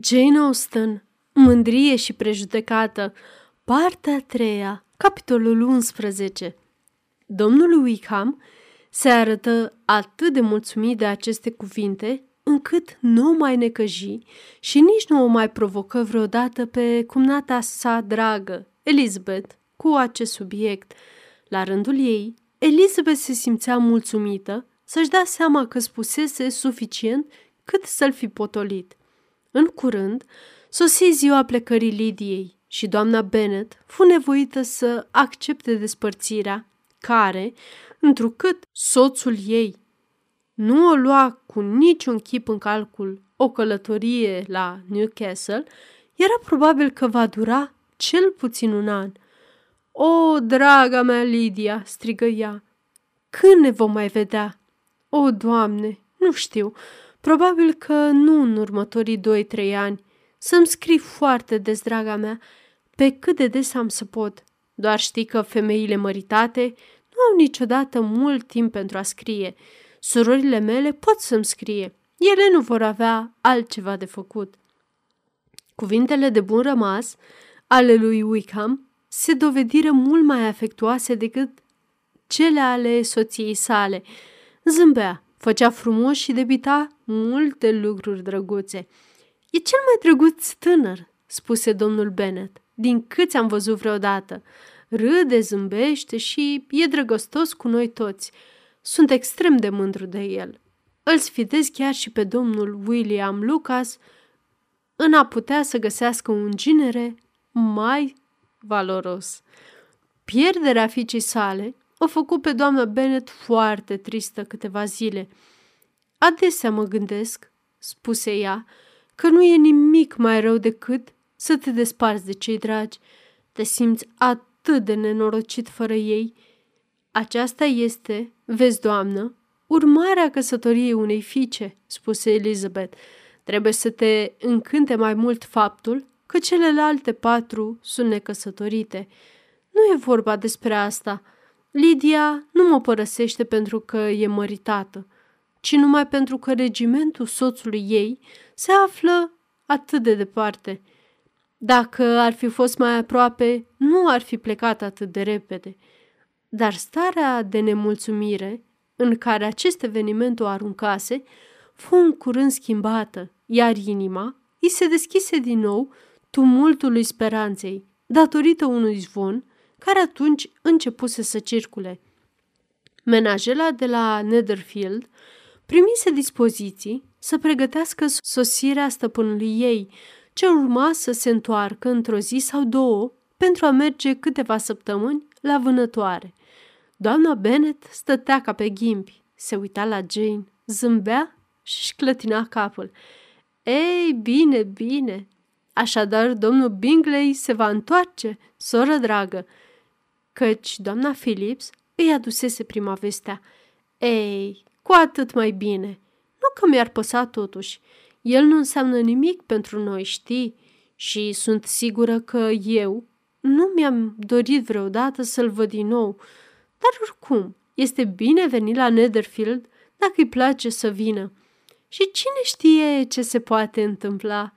Jane Austen, Mândrie și prejudecată, partea a treia, capitolul 11 Domnul Wickham se arătă atât de mulțumit de aceste cuvinte, încât nu o mai necăji și nici nu o mai provocă vreodată pe cumnata sa dragă, Elizabeth, cu acest subiect. La rândul ei, Elizabeth se simțea mulțumită să-și dea seama că spusese suficient cât să-l fi potolit. În curând, sosi ziua plecării Lidiei și doamna Bennet fu nevoită să accepte despărțirea, care, întrucât soțul ei nu o lua cu niciun chip în calcul o călătorie la Newcastle, era probabil că va dura cel puțin un an. O, draga mea Lidia!" strigă ea. Când ne vom mai vedea?" O, Doamne, nu știu. Probabil că nu în următorii doi-trei ani. Să-mi scrii foarte des, draga mea, pe cât de des am să pot. Doar știi că femeile măritate nu au niciodată mult timp pentru a scrie. Surorile mele pot să-mi scrie. Ele nu vor avea altceva de făcut. Cuvintele de bun rămas ale lui Wickham se dovediră mult mai afectuoase decât cele ale soției sale. Zâmbea, făcea frumos și debita multe lucruri drăguțe. E cel mai drăguț tânăr, spuse domnul Bennet, din câți am văzut vreodată. Râde, zâmbește și e drăgostos cu noi toți. Sunt extrem de mândru de el. Îl sfidez chiar și pe domnul William Lucas în a putea să găsească un genere mai valoros. Pierderea fiicei sale o făcut pe doamna Bennet foarte tristă câteva zile. Adesea mă gândesc, spuse ea, că nu e nimic mai rău decât să te desparți de cei dragi. Te simți atât de nenorocit fără ei. Aceasta este, vezi, doamnă, urmarea căsătoriei unei fiice, spuse Elizabeth. Trebuie să te încânte mai mult faptul că celelalte patru sunt necăsătorite. Nu e vorba despre asta. Lidia nu mă părăsește pentru că e măritată, ci numai pentru că regimentul soțului ei se află atât de departe. Dacă ar fi fost mai aproape, nu ar fi plecat atât de repede. Dar starea de nemulțumire în care acest eveniment o aruncase fu în curând schimbată, iar inima îi se deschise din nou tumultului speranței, datorită unui zvon care atunci începuse să circule. Menajela de la Netherfield primise dispoziții să pregătească sosirea stăpânului ei, ce urma să se întoarcă într-o zi sau două pentru a merge câteva săptămâni la vânătoare. Doamna Bennet stătea ca pe ghimbi, se uita la Jane, zâmbea și își clătina capul. Ei, bine, bine. Așadar, domnul Bingley se va întoarce, soră dragă, căci doamna Phillips îi adusese prima vestea. Ei, cu atât mai bine. Nu că mi-ar păsa totuși. El nu înseamnă nimic pentru noi, știi? Și sunt sigură că eu nu mi-am dorit vreodată să-l văd din nou. Dar oricum, este bine venit la Netherfield dacă îi place să vină. Și cine știe ce se poate întâmpla?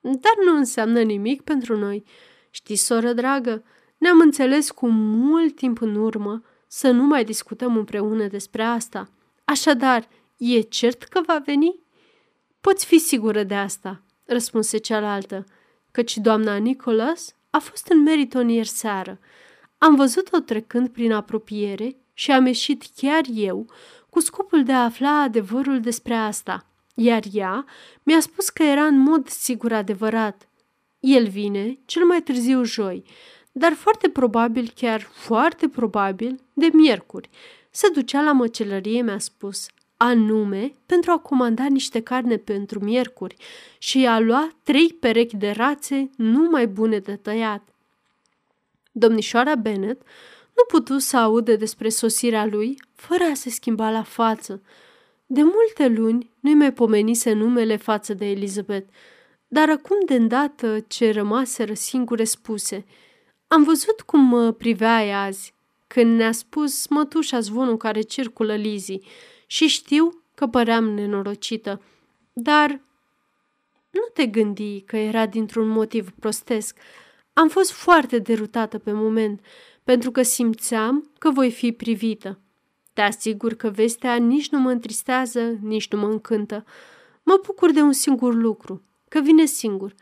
Dar nu înseamnă nimic pentru noi. Știi, soră dragă, ne-am înțeles cu mult timp în urmă să nu mai discutăm împreună despre asta. Așadar, e cert că va veni? Poți fi sigură de asta, răspunse cealaltă, căci doamna Nicholas a fost în Meriton ieri seară. Am văzut-o trecând prin apropiere și am ieșit chiar eu cu scopul de a afla adevărul despre asta, iar ea mi-a spus că era în mod sigur adevărat. El vine cel mai târziu joi, dar foarte probabil, chiar foarte probabil, de miercuri. Se ducea la măcelărie, mi-a spus, anume pentru a comanda niște carne pentru miercuri și a lua trei perechi de rațe numai bune de tăiat. Domnișoara Bennet nu putu să aude despre sosirea lui fără a se schimba la față. De multe luni nu-i mai pomenise numele față de Elizabeth, dar acum de îndată ce rămaseră singure spuse – am văzut cum mă priveai azi, când ne-a spus mătușa zvonul care circulă Lizii și știu că păream nenorocită. Dar nu te gândi că era dintr-un motiv prostesc. Am fost foarte derutată pe moment, pentru că simțeam că voi fi privită. Te asigur că vestea nici nu mă întristează, nici nu mă încântă. Mă bucur de un singur lucru, că vine singur,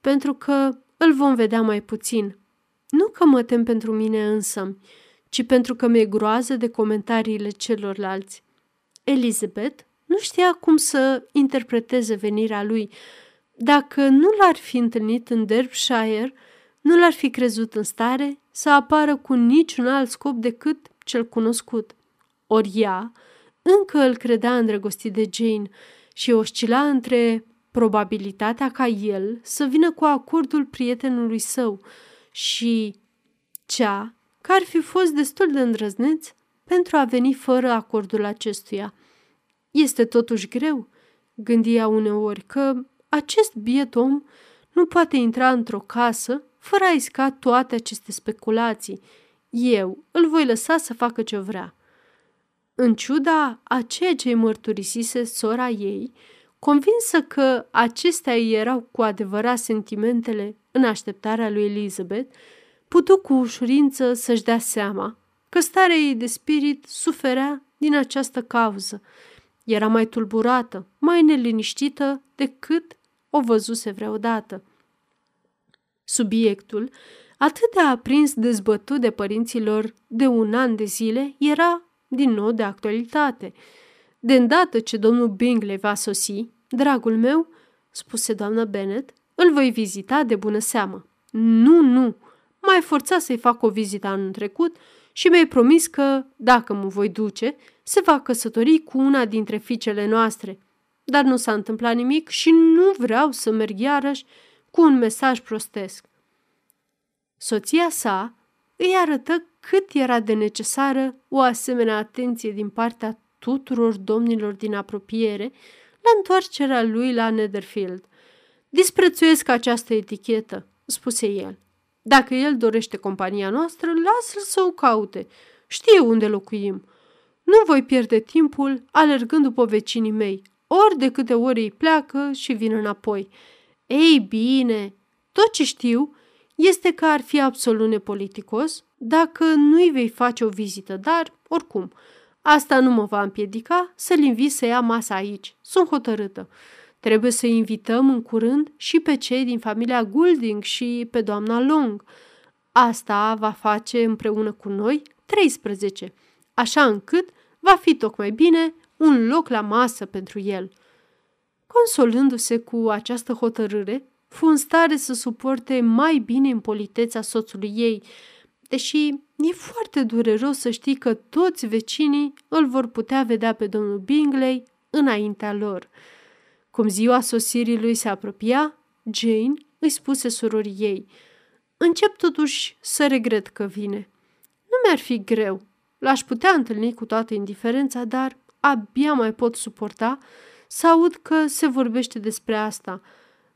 pentru că îl vom vedea mai puțin. Nu că mă tem pentru mine însă, ci pentru că mi-e groază de comentariile celorlalți. Elizabeth nu știa cum să interpreteze venirea lui. Dacă nu l-ar fi întâlnit în Derbyshire, nu l-ar fi crezut în stare să apară cu niciun alt scop decât cel cunoscut. Ori ea încă îl credea îndrăgostit de Jane și oscila între probabilitatea ca el să vină cu acordul prietenului său și cea că ar fi fost destul de îndrăzneț pentru a veni fără acordul acestuia. Este totuși greu, gândia uneori, că acest biet om nu poate intra într-o casă fără a isca toate aceste speculații. Eu îl voi lăsa să facă ce vrea. În ciuda a ceea ce îi mărturisise sora ei, convinsă că acestea erau cu adevărat sentimentele în așteptarea lui Elizabeth, putu cu ușurință să-și dea seama că starea ei de spirit suferea din această cauză. Era mai tulburată, mai neliniștită decât o văzuse vreodată. Subiectul, atât de aprins dezbătut de părinților de un an de zile, era din nou de actualitate. De îndată ce domnul Bingley va sosi, dragul meu, spuse doamna Bennet, îl voi vizita de bună seamă. Nu, nu, mai forțat să-i fac o vizită anul trecut și mi-ai promis că, dacă mă voi duce, se va căsători cu una dintre fiicele noastre. Dar nu s-a întâmplat nimic și nu vreau să merg iarăși cu un mesaj prostesc. Soția sa îi arătă cât era de necesară o asemenea atenție din partea tuturor domnilor din apropiere la întoarcerea lui la Netherfield. Disprețuiesc această etichetă, spuse el. Dacă el dorește compania noastră, lasă-l să o caute. Știe unde locuim. Nu voi pierde timpul alergând după vecinii mei, ori de câte ori îi pleacă și vin înapoi. Ei bine, tot ce știu este că ar fi absolut nepoliticos dacă nu-i vei face o vizită, dar, oricum, asta nu mă va împiedica să-l invit să ia masa aici. Sunt hotărâtă. Trebuie să invităm în curând și pe cei din familia Goulding și pe doamna Long. Asta va face împreună cu noi 13, așa încât va fi tocmai bine un loc la masă pentru el. Consolându-se cu această hotărâre, fu în stare să suporte mai bine impoliteța soțului ei, deși e foarte dureros să știi că toți vecinii îl vor putea vedea pe domnul Bingley înaintea lor. Cum ziua sosirii lui se apropia, Jane îi spuse surorii ei, Încep totuși să regret că vine. Nu mi-ar fi greu. L-aș putea întâlni cu toată indiferența, dar abia mai pot suporta să aud că se vorbește despre asta.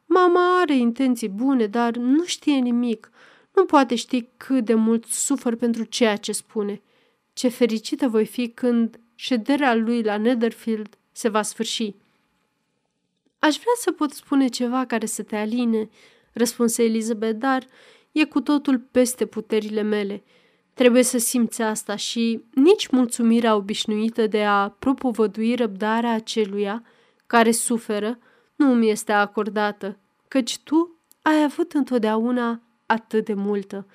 Mama are intenții bune, dar nu știe nimic. Nu poate ști cât de mult sufăr pentru ceea ce spune. Ce fericită voi fi când șederea lui la Netherfield se va sfârși. Aș vrea să pot spune ceva care să te aline, răspunse Elizabeth, dar e cu totul peste puterile mele. Trebuie să simți asta și nici mulțumirea obișnuită de a propovădui răbdarea aceluia care suferă nu mi este acordată, căci tu ai avut întotdeauna atât de multă.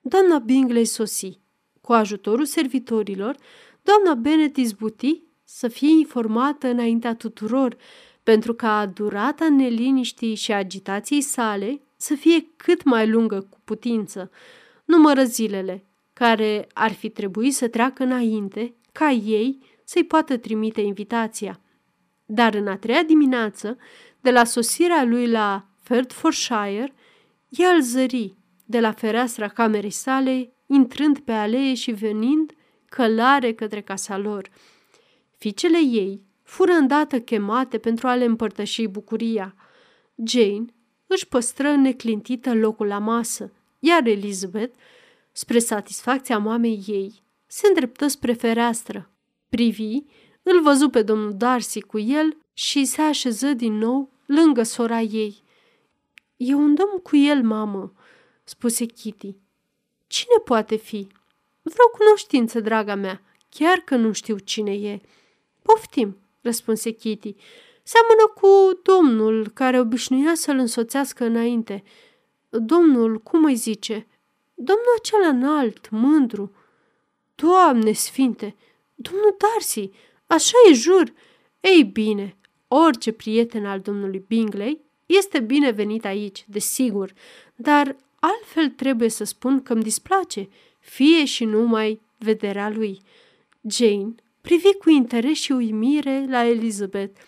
Doamna Bingley sosi. Cu ajutorul servitorilor, doamna Bennet izbuti să fie informată înaintea tuturor pentru ca durata neliniștii și agitației sale să fie cât mai lungă cu putință. Numără zilele, care ar fi trebuit să treacă înainte ca ei să-i poată trimite invitația. Dar în a treia dimineață, de la sosirea lui la Hertfordshire, el zări de la fereastra camerei sale, intrând pe alee și venind călare către casa lor. Ficele ei fură îndată chemate pentru a le împărtăși bucuria. Jane își păstră neclintită locul la masă, iar Elizabeth, spre satisfacția mamei ei, se îndreptă spre fereastră. Privi, îl văzu pe domnul Darcy cu el și se așeză din nou lângă sora ei. E un domn cu el, mamă, spuse Kitty. Cine poate fi? Vreau cunoștință, draga mea, chiar că nu știu cine e. Poftim, răspunse Kitty. Seamănă cu domnul care obișnuia să-l însoțească înainte. Domnul, cum îi zice? Domnul acela înalt, mândru. Doamne sfinte, domnul Darcy, așa e jur. Ei bine, orice prieten al domnului Bingley este binevenit aici, desigur, dar altfel trebuie să spun că îmi displace, fie și numai vederea lui. Jane privi cu interes și uimire la Elizabeth.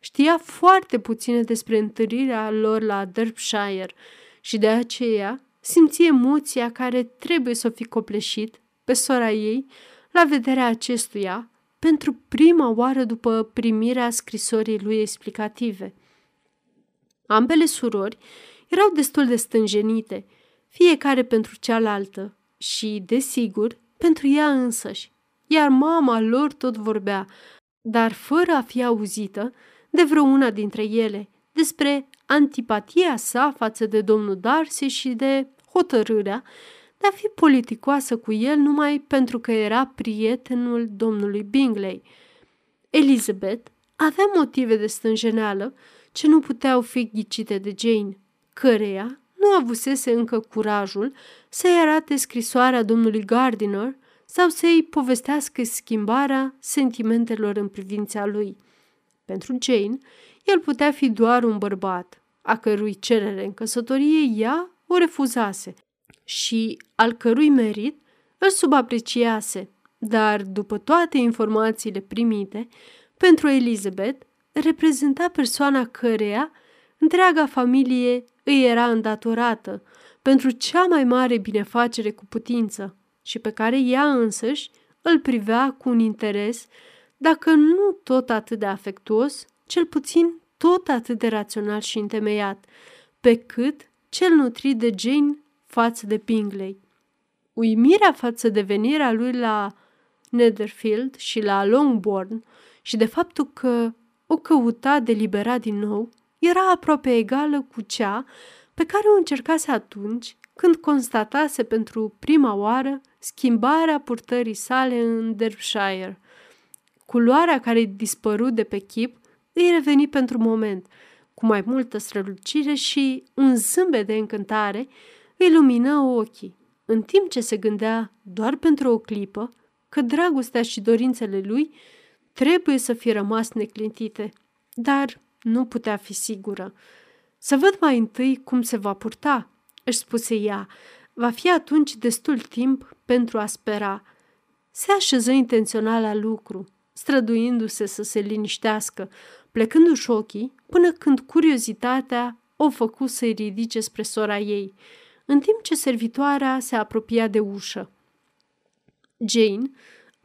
Știa foarte puține despre întâlnirea lor la Derbyshire și de aceea simți emoția care trebuie să o fi copleșit pe sora ei la vederea acestuia pentru prima oară după primirea scrisorii lui explicative. Ambele surori erau destul de stânjenite, fiecare pentru cealaltă și, desigur, pentru ea însăși, iar mama lor tot vorbea, dar fără a fi auzită de vreuna dintre ele, despre antipatia sa față de domnul Darcy și de hotărârea de a fi politicoasă cu el numai pentru că era prietenul domnului Bingley. Elizabeth avea motive de stânjeneală ce nu puteau fi ghicite de Jane, căreia nu avusese încă curajul să-i arate scrisoarea domnului Gardiner sau să-i povestească schimbarea sentimentelor în privința lui. Pentru Jane, el putea fi doar un bărbat, a cărui cerere în căsătorie ea o refuzase și al cărui merit îl subapreciase, dar după toate informațiile primite, pentru Elizabeth reprezenta persoana căreia întreaga familie îi era îndatorată pentru cea mai mare binefacere cu putință și pe care ea însăși îl privea cu un interes, dacă nu tot atât de afectuos, cel puțin tot atât de rațional și întemeiat, pe cât cel nutrit de Jane față de Bingley. Uimirea față de venirea lui la Netherfield și la Longbourn și de faptul că o căuta deliberat din nou era aproape egală cu cea pe care o încercase atunci când constatase pentru prima oară schimbarea purtării sale în Derbyshire. Culoarea care i dispărut de pe chip îi reveni pentru moment, cu mai multă strălucire și un zâmbet de încântare îi lumină ochii, în timp ce se gândea doar pentru o clipă că dragostea și dorințele lui trebuie să fie rămas neclintite, dar nu putea fi sigură. Să văd mai întâi cum se va purta, își spuse ea. Va fi atunci destul timp pentru a spera. Se așeză intențional la lucru, străduindu-se să se liniștească, plecându-și ochii până când curiozitatea o făcu să-i ridice spre sora ei, în timp ce servitoarea se apropia de ușă. Jane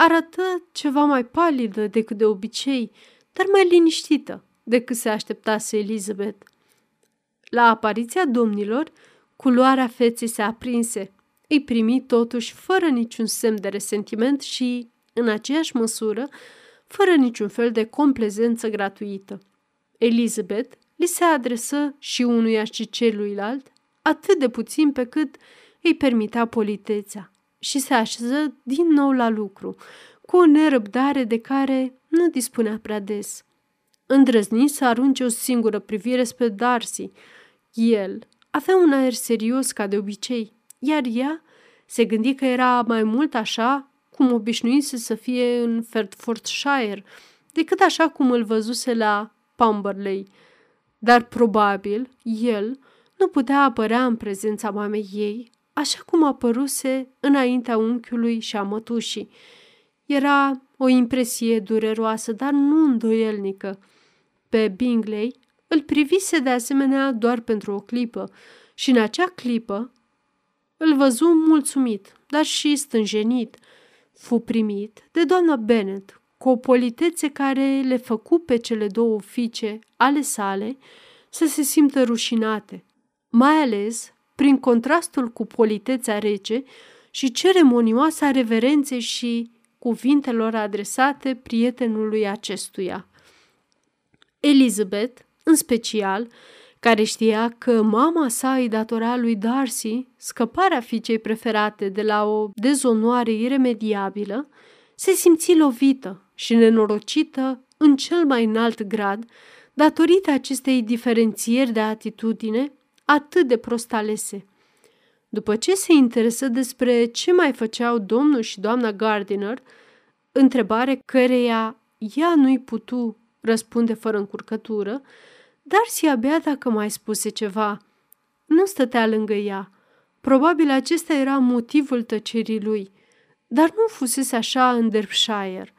arătă ceva mai palidă decât de obicei, dar mai liniștită decât se așteptase Elizabeth. La apariția domnilor, culoarea feței se aprinse. Îi primi totuși fără niciun semn de resentiment și, în aceeași măsură, fără niciun fel de complezență gratuită. Elizabeth li se adresă și unuia și celuilalt atât de puțin pe cât îi permitea politețea și se așeză din nou la lucru, cu o nerăbdare de care nu dispunea prea des. Îndrăzni să arunce o singură privire spre Darcy. El avea un aer serios ca de obicei, iar ea se gândi că era mai mult așa cum obișnuise să fie în Fertfordshire, decât așa cum îl văzuse la Pumberley. Dar probabil el nu putea apărea în prezența mamei ei, așa cum apăruse înaintea unchiului și a mătușii. Era o impresie dureroasă, dar nu îndoielnică. Pe Bingley îl privise de asemenea doar pentru o clipă și în acea clipă îl văzu mulțumit, dar și stânjenit. Fu primit de doamna Bennet cu o politețe care le făcu pe cele două fiice ale sale să se simtă rușinate, mai ales prin contrastul cu politețea rece și ceremonioasa reverenței și cuvintelor adresate prietenului acestuia. Elizabeth în special care știa că mama sa îi datora lui Darcy scăparea fiicei preferate de la o dezonoare iremediabilă, se simți lovită și nenorocită în cel mai înalt grad datorită acestei diferențieri de atitudine atât de prost alese. După ce se interesă despre ce mai făceau domnul și doamna Gardiner, întrebare căreia ea nu-i putu răspunde fără încurcătură, Darcy abia dacă mai spuse ceva. Nu stătea lângă ea. Probabil acesta era motivul tăcerii lui, dar nu fusese așa în Derbyshire.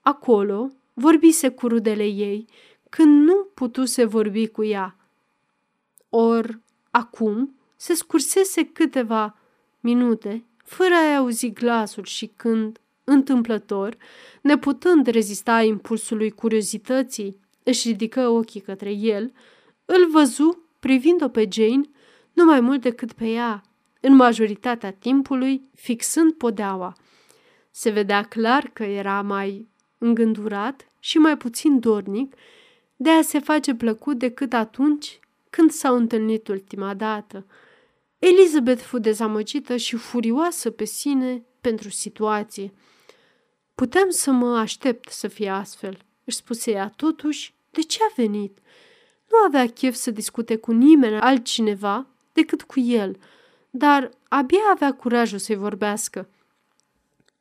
Acolo vorbise cu rudele ei, când nu putuse vorbi cu ea. Or, acum se scursese câteva minute, fără a auzi glasul și când, întâmplător, neputând rezista impulsului curiozității, își ridică ochii către el, îl văzu privind-o pe Jane nu mai mult decât pe ea, în majoritatea timpului fixând podeaua. Se vedea clar că era mai îngândurat și mai puțin dornic de a se face plăcut decât atunci când s-au întâlnit ultima dată. Elizabeth fu dezamăgită și furioasă pe sine pentru situație. Puteam să mă aștept să fie astfel, își spuse ea, totuși de ce a venit? Nu avea chef să discute cu nimeni altcineva decât cu el, dar abia avea curajul să-i vorbească.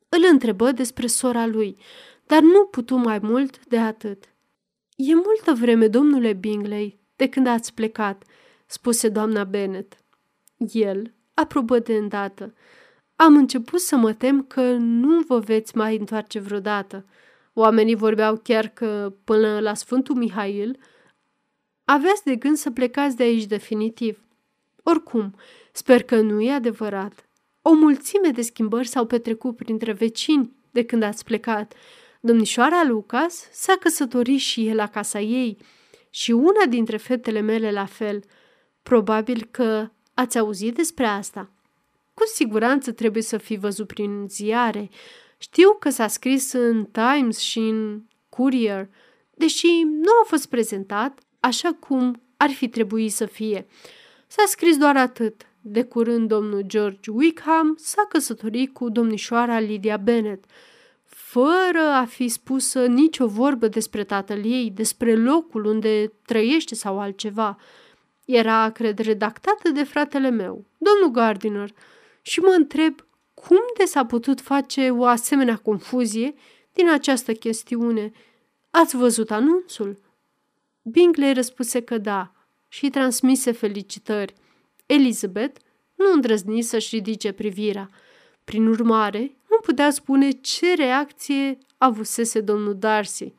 Îl întrebă despre sora lui, dar nu putu mai mult de atât. E multă vreme, domnule Bingley, de când ați plecat, spuse doamna Bennet. El aprobă de îndată. Am început să mă tem că nu vă veți mai întoarce vreodată. Oamenii vorbeau chiar că, până la Sfântul Mihail, aveați de gând să plecați de aici definitiv. Oricum, sper că nu e adevărat. O mulțime de schimbări s-au petrecut printre vecini de când ați plecat. Domnișoara Lucas s-a căsătorit și el la casa ei și una dintre fetele mele la fel. Probabil că ați auzit despre asta. Cu siguranță trebuie să fi văzut prin ziare. Știu că s-a scris în Times și în Courier, deși nu a fost prezentat așa cum ar fi trebuit să fie. S-a scris doar atât. De curând, domnul George Wickham s-a căsătorit cu domnișoara Lydia Bennet, fără a fi spusă nicio vorbă despre tatăl ei, despre locul unde trăiește sau altceva. Era, cred, redactată de fratele meu, domnul Gardiner, și mă întreb cum de s-a putut face o asemenea confuzie din această chestiune. Ați văzut anunțul? Bingley răspuse că da și transmise felicitări. Elizabeth nu îndrăzni să-și ridice privirea. Prin urmare, nu putea spune ce reacție avusese domnul Darcy.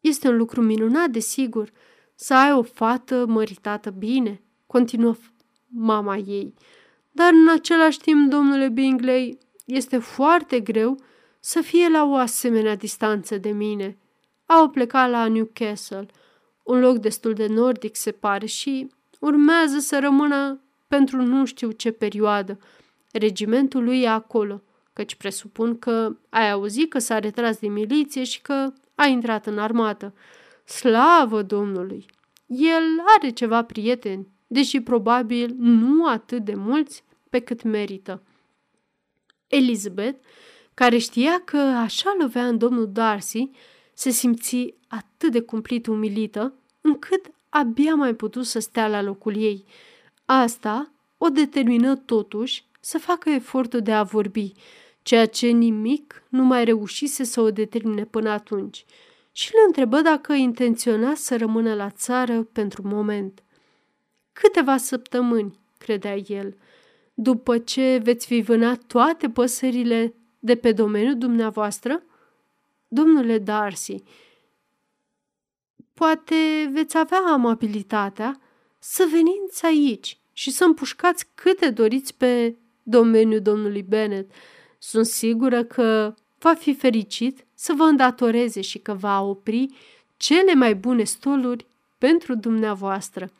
Este un lucru minunat, desigur, să ai o fată măritată bine, continuă mama ei. Dar în același timp, domnule Bingley, este foarte greu să fie la o asemenea distanță de mine. Au plecat la Newcastle, un loc destul de nordic, se pare, și urmează să rămână pentru nu știu ce perioadă. Regimentul lui e acolo, căci presupun că ai auzit că s-a retras din miliție și că a intrat în armată. Slavă Domnului! El are ceva prieteni, deși probabil nu atât de mulți pe cât merită. Elizabeth, care știa că așa lovea în domnul Darcy, se simți atât de cumplit umilită, încât abia mai putut să stea la locul ei. Asta o determină totuși să facă efortul de a vorbi, ceea ce nimic nu mai reușise să o determine până atunci, și le întrebă dacă intenționa să rămână la țară pentru moment. Câteva săptămâni, credea el, după ce veți fi vânat toate păsările de pe domeniul dumneavoastră? Domnule Darcy, poate veți avea amabilitatea să veniți aici și să împușcați câte doriți pe domeniul domnului Bennet. Sunt sigură că va fi fericit să vă îndatoreze și că va opri cele mai bune stoluri pentru dumneavoastră.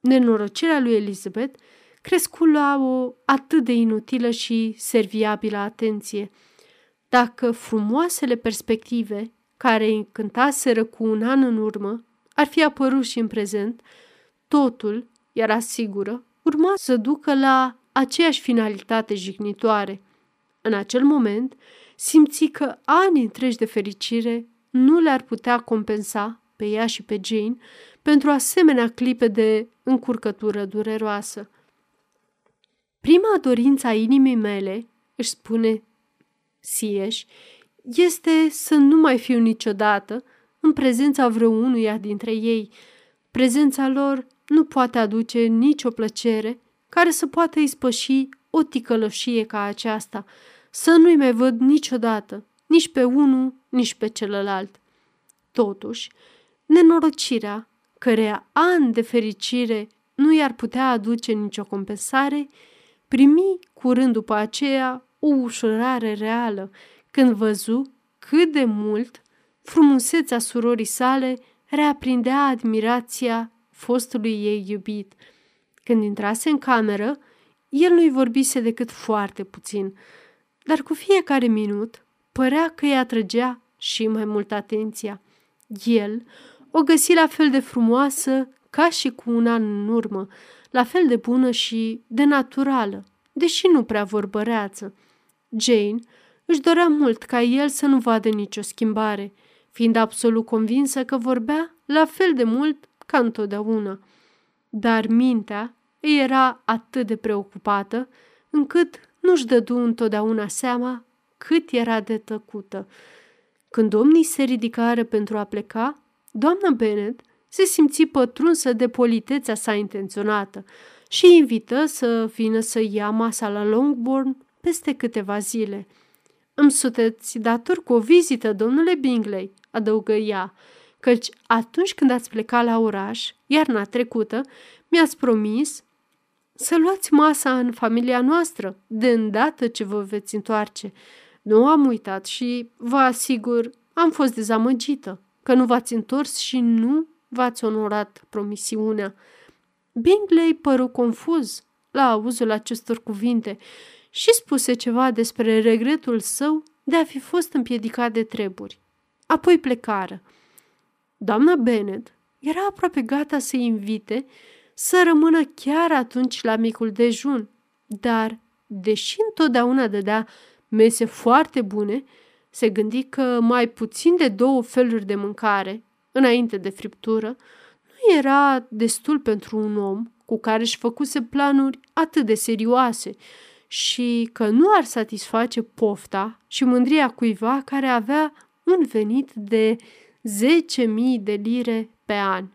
Nenorocirea lui Elizabeth crescu la o atât de inutilă și serviabilă atenție. Dacă frumoasele perspective care îi încântaseră cu un an în urmă ar fi apărut și în prezent, totul, era sigură, urma să ducă la aceeași finalitate jignitoare. În acel moment, simți că ani întregi de fericire nu le-ar putea compensa pe ea și pe Jane pentru asemenea clipe de încurcătură dureroasă. Prima dorință a inimii mele, își spune Sieș, este să nu mai fiu niciodată în prezența vreunuia dintre ei. Prezența lor nu poate aduce nicio plăcere care să poată ispăși o ticălășie ca aceasta, să nu-i mai văd niciodată, nici pe unul, nici pe celălalt. Totuși, nenorocirea, cărea ani de fericire nu i-ar putea aduce nicio compensare, primi curând după aceea o ușurare reală când văzu cât de mult frumusețea surorii sale reaprindea admirația fostului ei iubit. Când intrase în cameră, el nu-i vorbise decât foarte puțin, dar cu fiecare minut părea că îi atrăgea și mai mult atenția. El o găsi la fel de frumoasă ca și cu un an în urmă, la fel de bună și de naturală, deși nu prea vorbăreață. Jane își dorea mult ca el să nu vadă nicio schimbare, fiind absolut convinsă că vorbea la fel de mult ca întotdeauna. Dar mintea îi era atât de preocupată încât nu-și dădu întotdeauna seama cât era de tăcută. Când domnii se ridicară pentru a pleca, doamna Bennet se simți pătrunsă de politețea sa intenționată și invită să vină să ia masa la Longbourn peste câteva zile. Îmi sunteți dator cu o vizită, domnule Bingley, adăugă ea, căci atunci când ați plecat la oraș, iarna trecută, mi-ați promis să luați masa în familia noastră, de îndată ce vă veți întoarce. Nu am uitat și, vă asigur, am fost dezamăgită că nu v-ați întors și nu v-ați onorat promisiunea. Bingley păru confuz la auzul acestor cuvinte și spuse ceva despre regretul său de a fi fost împiedicat de treburi. Apoi plecară. Doamna Bennet era aproape gata să invite să rămână chiar atunci la micul dejun, dar, deși întotdeauna dădea mese foarte bune, se gândi că mai puțin de două feluri de mâncare, înainte de friptură, nu era destul pentru un om cu care își făcuse planuri atât de serioase și că nu ar satisface pofta și mândria cuiva care avea un venit de 10.000 de lire pe an.